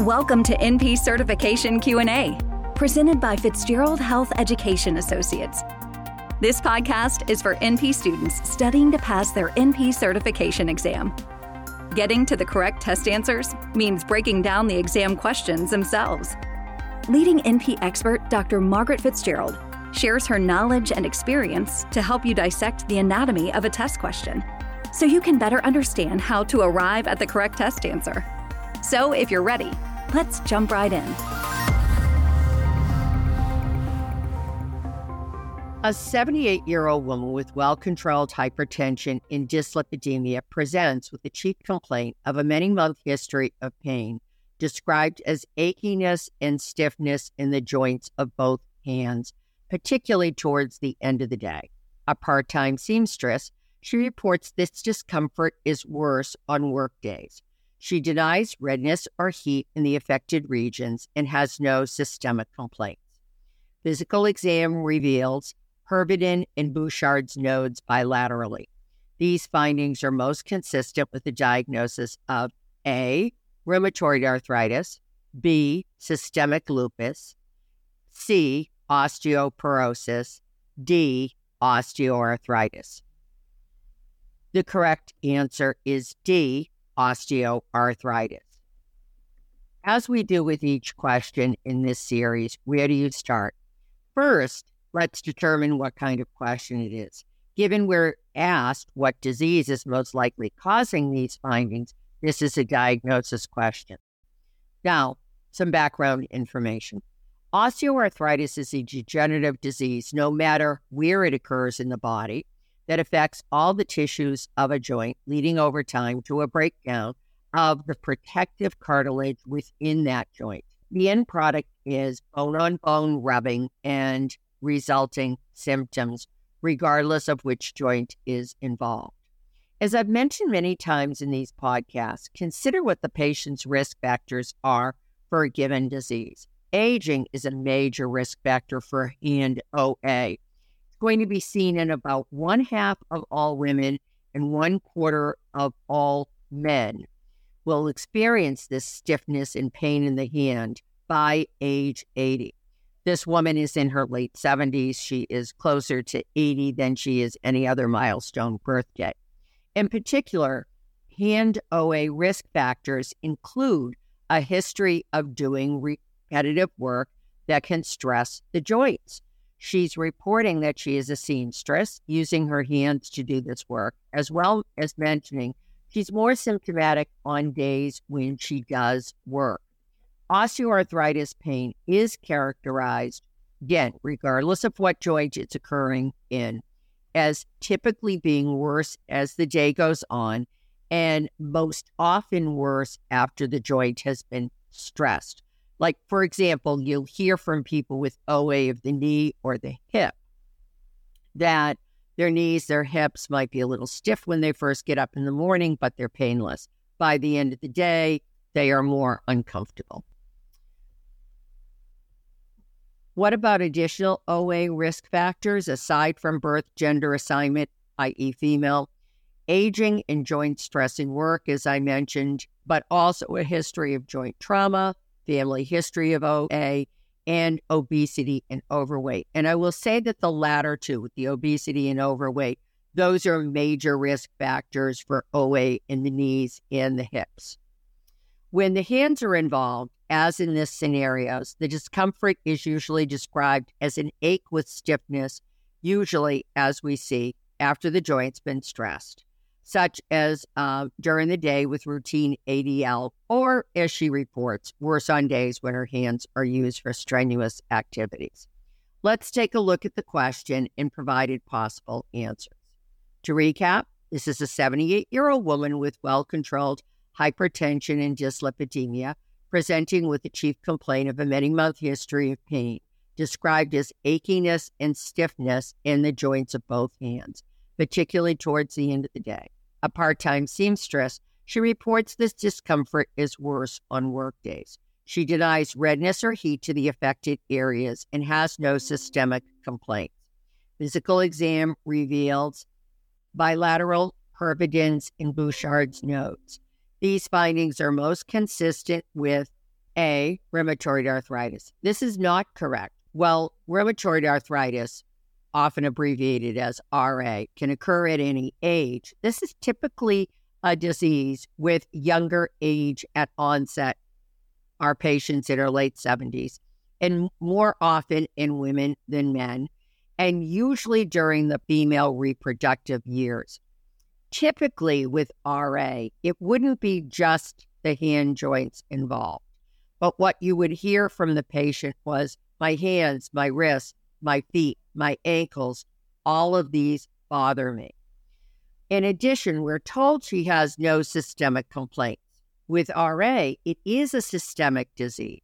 Welcome to NP Certification Q&A, presented by Fitzgerald Health Education Associates. This podcast is for NP students studying to pass their NP certification exam. Getting to the correct test answers means breaking down the exam questions themselves. Leading NP expert Dr. Margaret Fitzgerald shares her knowledge and experience to help you dissect the anatomy of a test question so you can better understand how to arrive at the correct test answer. So, if you're ready, let's jump right in. A 78 year old woman with well controlled hypertension and dyslipidemia presents with the chief complaint of a many month history of pain, described as achiness and stiffness in the joints of both hands, particularly towards the end of the day. A part time seamstress, she reports this discomfort is worse on work days. She denies redness or heat in the affected regions and has no systemic complaints. Physical exam reveals Heberden and Bouchard's nodes bilaterally. These findings are most consistent with the diagnosis of A. Rheumatoid arthritis, B. Systemic lupus, C. Osteoporosis, D. Osteoarthritis. The correct answer is D osteoarthritis. As we do with each question in this series, where do you start? First, let's determine what kind of question it is. Given we're asked what disease is most likely causing these findings, this is a diagnosis question. Now, some background information. Osteoarthritis is a degenerative disease, no matter where it occurs in the body, that affects all the tissues of a joint, leading over time to a breakdown of the protective cartilage within that joint. The end product is bone on bone rubbing and resulting symptoms, regardless of which joint is involved. As I've mentioned many times in these podcasts, consider what the patient's risk factors are for a given disease. Aging is a major risk factor for hand OA going to be seen in about one half of all women and one quarter of all men will experience this stiffness and pain in the hand by age 80. This woman is in her late 70s. She is closer to 80 than she is any other milestone birthday. In particular, hand OA risk factors include a history of doing repetitive work that can stress the joints. She's reporting that she is a seamstress, using her hands to do this work, as well as mentioning she's more symptomatic on days when she does work. Osteoarthritis pain is characterized, again, regardless of what joint it's occurring in, as typically being worse as the day goes on, and most often worse after the joint has been stressed. Like, for example, you'll hear from people with OA of the knee or the hip that their knees, their hips might be a little stiff when they first get up in the morning, but they're painless. By the end of the day, they are more uncomfortable. What about additional OA risk factors aside from birth gender assignment, i.e., female? Aging and joint stress in work, as I mentioned, but also a history of joint trauma, family history of OA, and obesity and overweight. And I will say that the latter two, the obesity and overweight, those are major risk factors for OA in the knees and the hips. When the hands are involved, as in this scenarios, the discomfort is usually described as an ache with stiffness, usually as we see after the joint's been stressed such as uh, during the day with routine ADL, or as she reports, worse on days when her hands are used for strenuous activities. Let's take a look at the question and provided possible answers. To recap, this is a 78 year old woman with well controlled hypertension and dyslipidemia, presenting with the chief complaint of a many month history of pain, described as achiness and stiffness in the joints of both hands, particularly towards the end of the day a part time seamstress, she reports this discomfort is worse on workdays. She denies redness or heat to the affected areas and has no systemic complaints. Physical exam reveals bilateral Heberden's and Bouchard's nodes. These findings are most consistent with A, rheumatoid arthritis. This is not correct. Well, rheumatoid arthritis, often abbreviated as RA, can occur at any age. This is typically a disease with younger age at onset, our patients in our late 70s, and more often in women than men, and usually during the female reproductive years. Typically, with RA, it wouldn't be just the hand joints involved, but what you would hear from the patient was my hands, my wrists, my feet, my ankles, all of these bother me. In addition, we're told she has no systemic complaints. With RA, it is a systemic disease.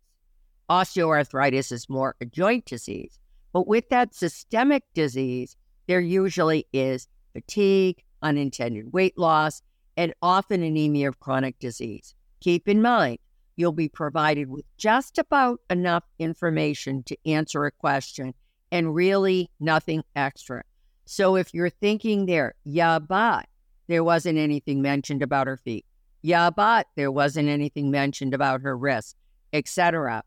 Osteoarthritis is more a joint disease. But with that systemic disease, there usually is fatigue, unintended weight loss, and often anemia of chronic disease. Keep in mind, you'll be provided with just about enough information to answer a question and really nothing extra. So if you're thinking there, yeah, but there wasn't anything mentioned about her feet. Yeah, but there wasn't anything mentioned about her wrists, etc.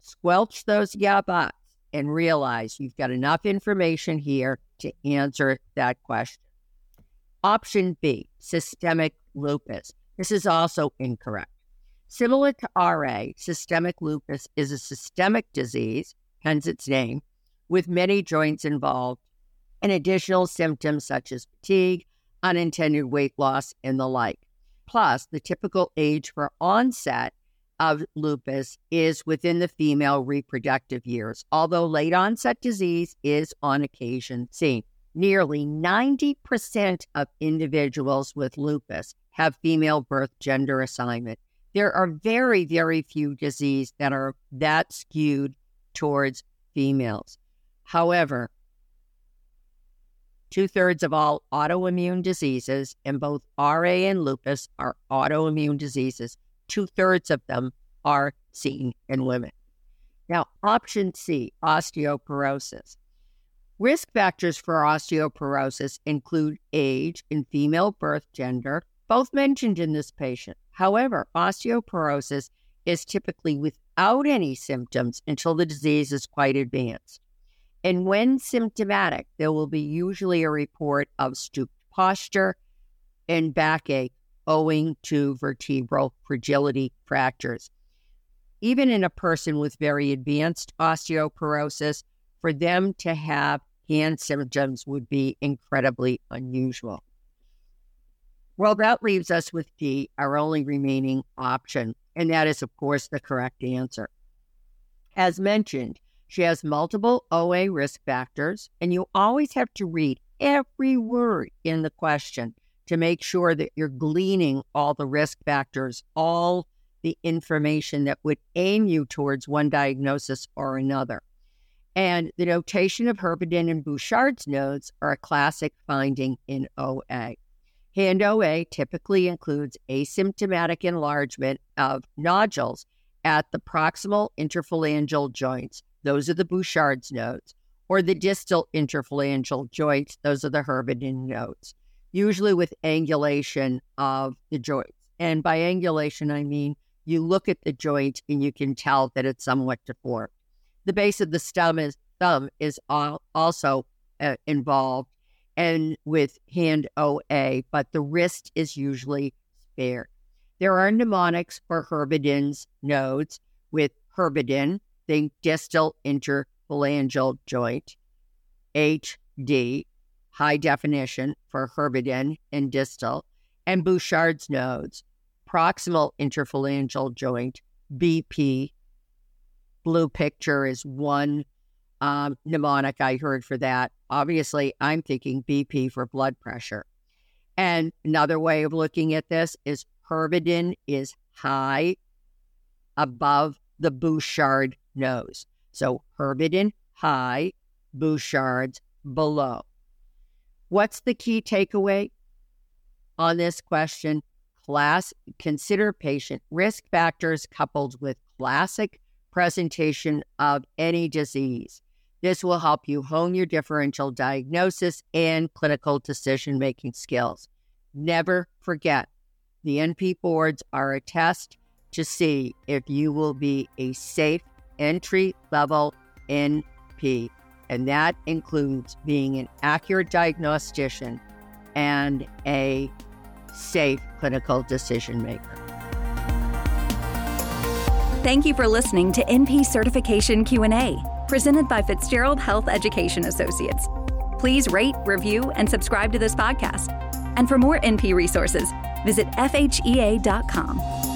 Squelch those yeah, buts and realize you've got enough information here to answer that question. Option B, systemic lupus. This is also incorrect. Similar to RA, systemic lupus is a systemic disease, hence its name, with many joints involved and additional symptoms such as fatigue, unintended weight loss, and the like. Plus, the typical age for onset of lupus is within the female reproductive years, although late onset disease is on occasion seen. Nearly 90% of individuals with lupus have female birth gender assignment. There are very, very few diseases that are that skewed towards females. However, two thirds of all autoimmune diseases, and both RA and lupus are autoimmune diseases. Two thirds of them are seen in women. Now, option C, osteoporosis. Risk factors for osteoporosis include age and female birth gender, both mentioned in this patient. However, osteoporosis is typically without any symptoms until the disease is quite advanced. And when symptomatic, there will be usually a report of stooped posture and backache owing to vertebral fragility fractures. Even in a person with very advanced osteoporosis, for them to have hand symptoms would be incredibly unusual. Well, that leaves us with D, our only remaining option, and that is, of course, the correct answer. As mentioned, she has multiple OA risk factors, and you always have to read every word in the question to make sure that you're gleaning all the risk factors, all the information that would aim you towards one diagnosis or another. And the notation of Heberden and Bouchard's nodes are a classic finding in OA. Hand OA typically includes asymptomatic enlargement of nodules at the proximal interphalangeal joints. Those are the Bouchard's nodes, or the distal interphalangeal joints. Those are the Heberden nodes, usually with angulation of the joints. And by angulation, I mean you look at the joint and you can tell that it's somewhat deformed the base of the stem is, thumb is also uh, involved and with hand OA, but the wrist is usually spared. There are mnemonics for Heberden's nodes with Heberden, think distal interphalangeal joint, HD, high definition for Heberden and distal, and Bouchard's nodes, proximal interphalangeal joint, BP, blue picture is one um, mnemonic I heard for that. Obviously, I'm thinking BP for blood pressure. And another way of looking at this is Heberden is high above the Bouchard nose. So Heberden high, Bouchard's below. What's the key takeaway on this question? Class consider patient risk factors coupled with classic presentation of any disease. This will help you hone your differential diagnosis and clinical decision making skills. Never forget The NP boards are a test to see if you will be a safe entry level NP. And that includes being an accurate diagnostician and a safe clinical decision maker. Thank you for listening to NP Certification Q&A, presented by Fitzgerald Health Education Associates. Please rate, review, and subscribe to this podcast. And for more NP resources, visit FHEA.com.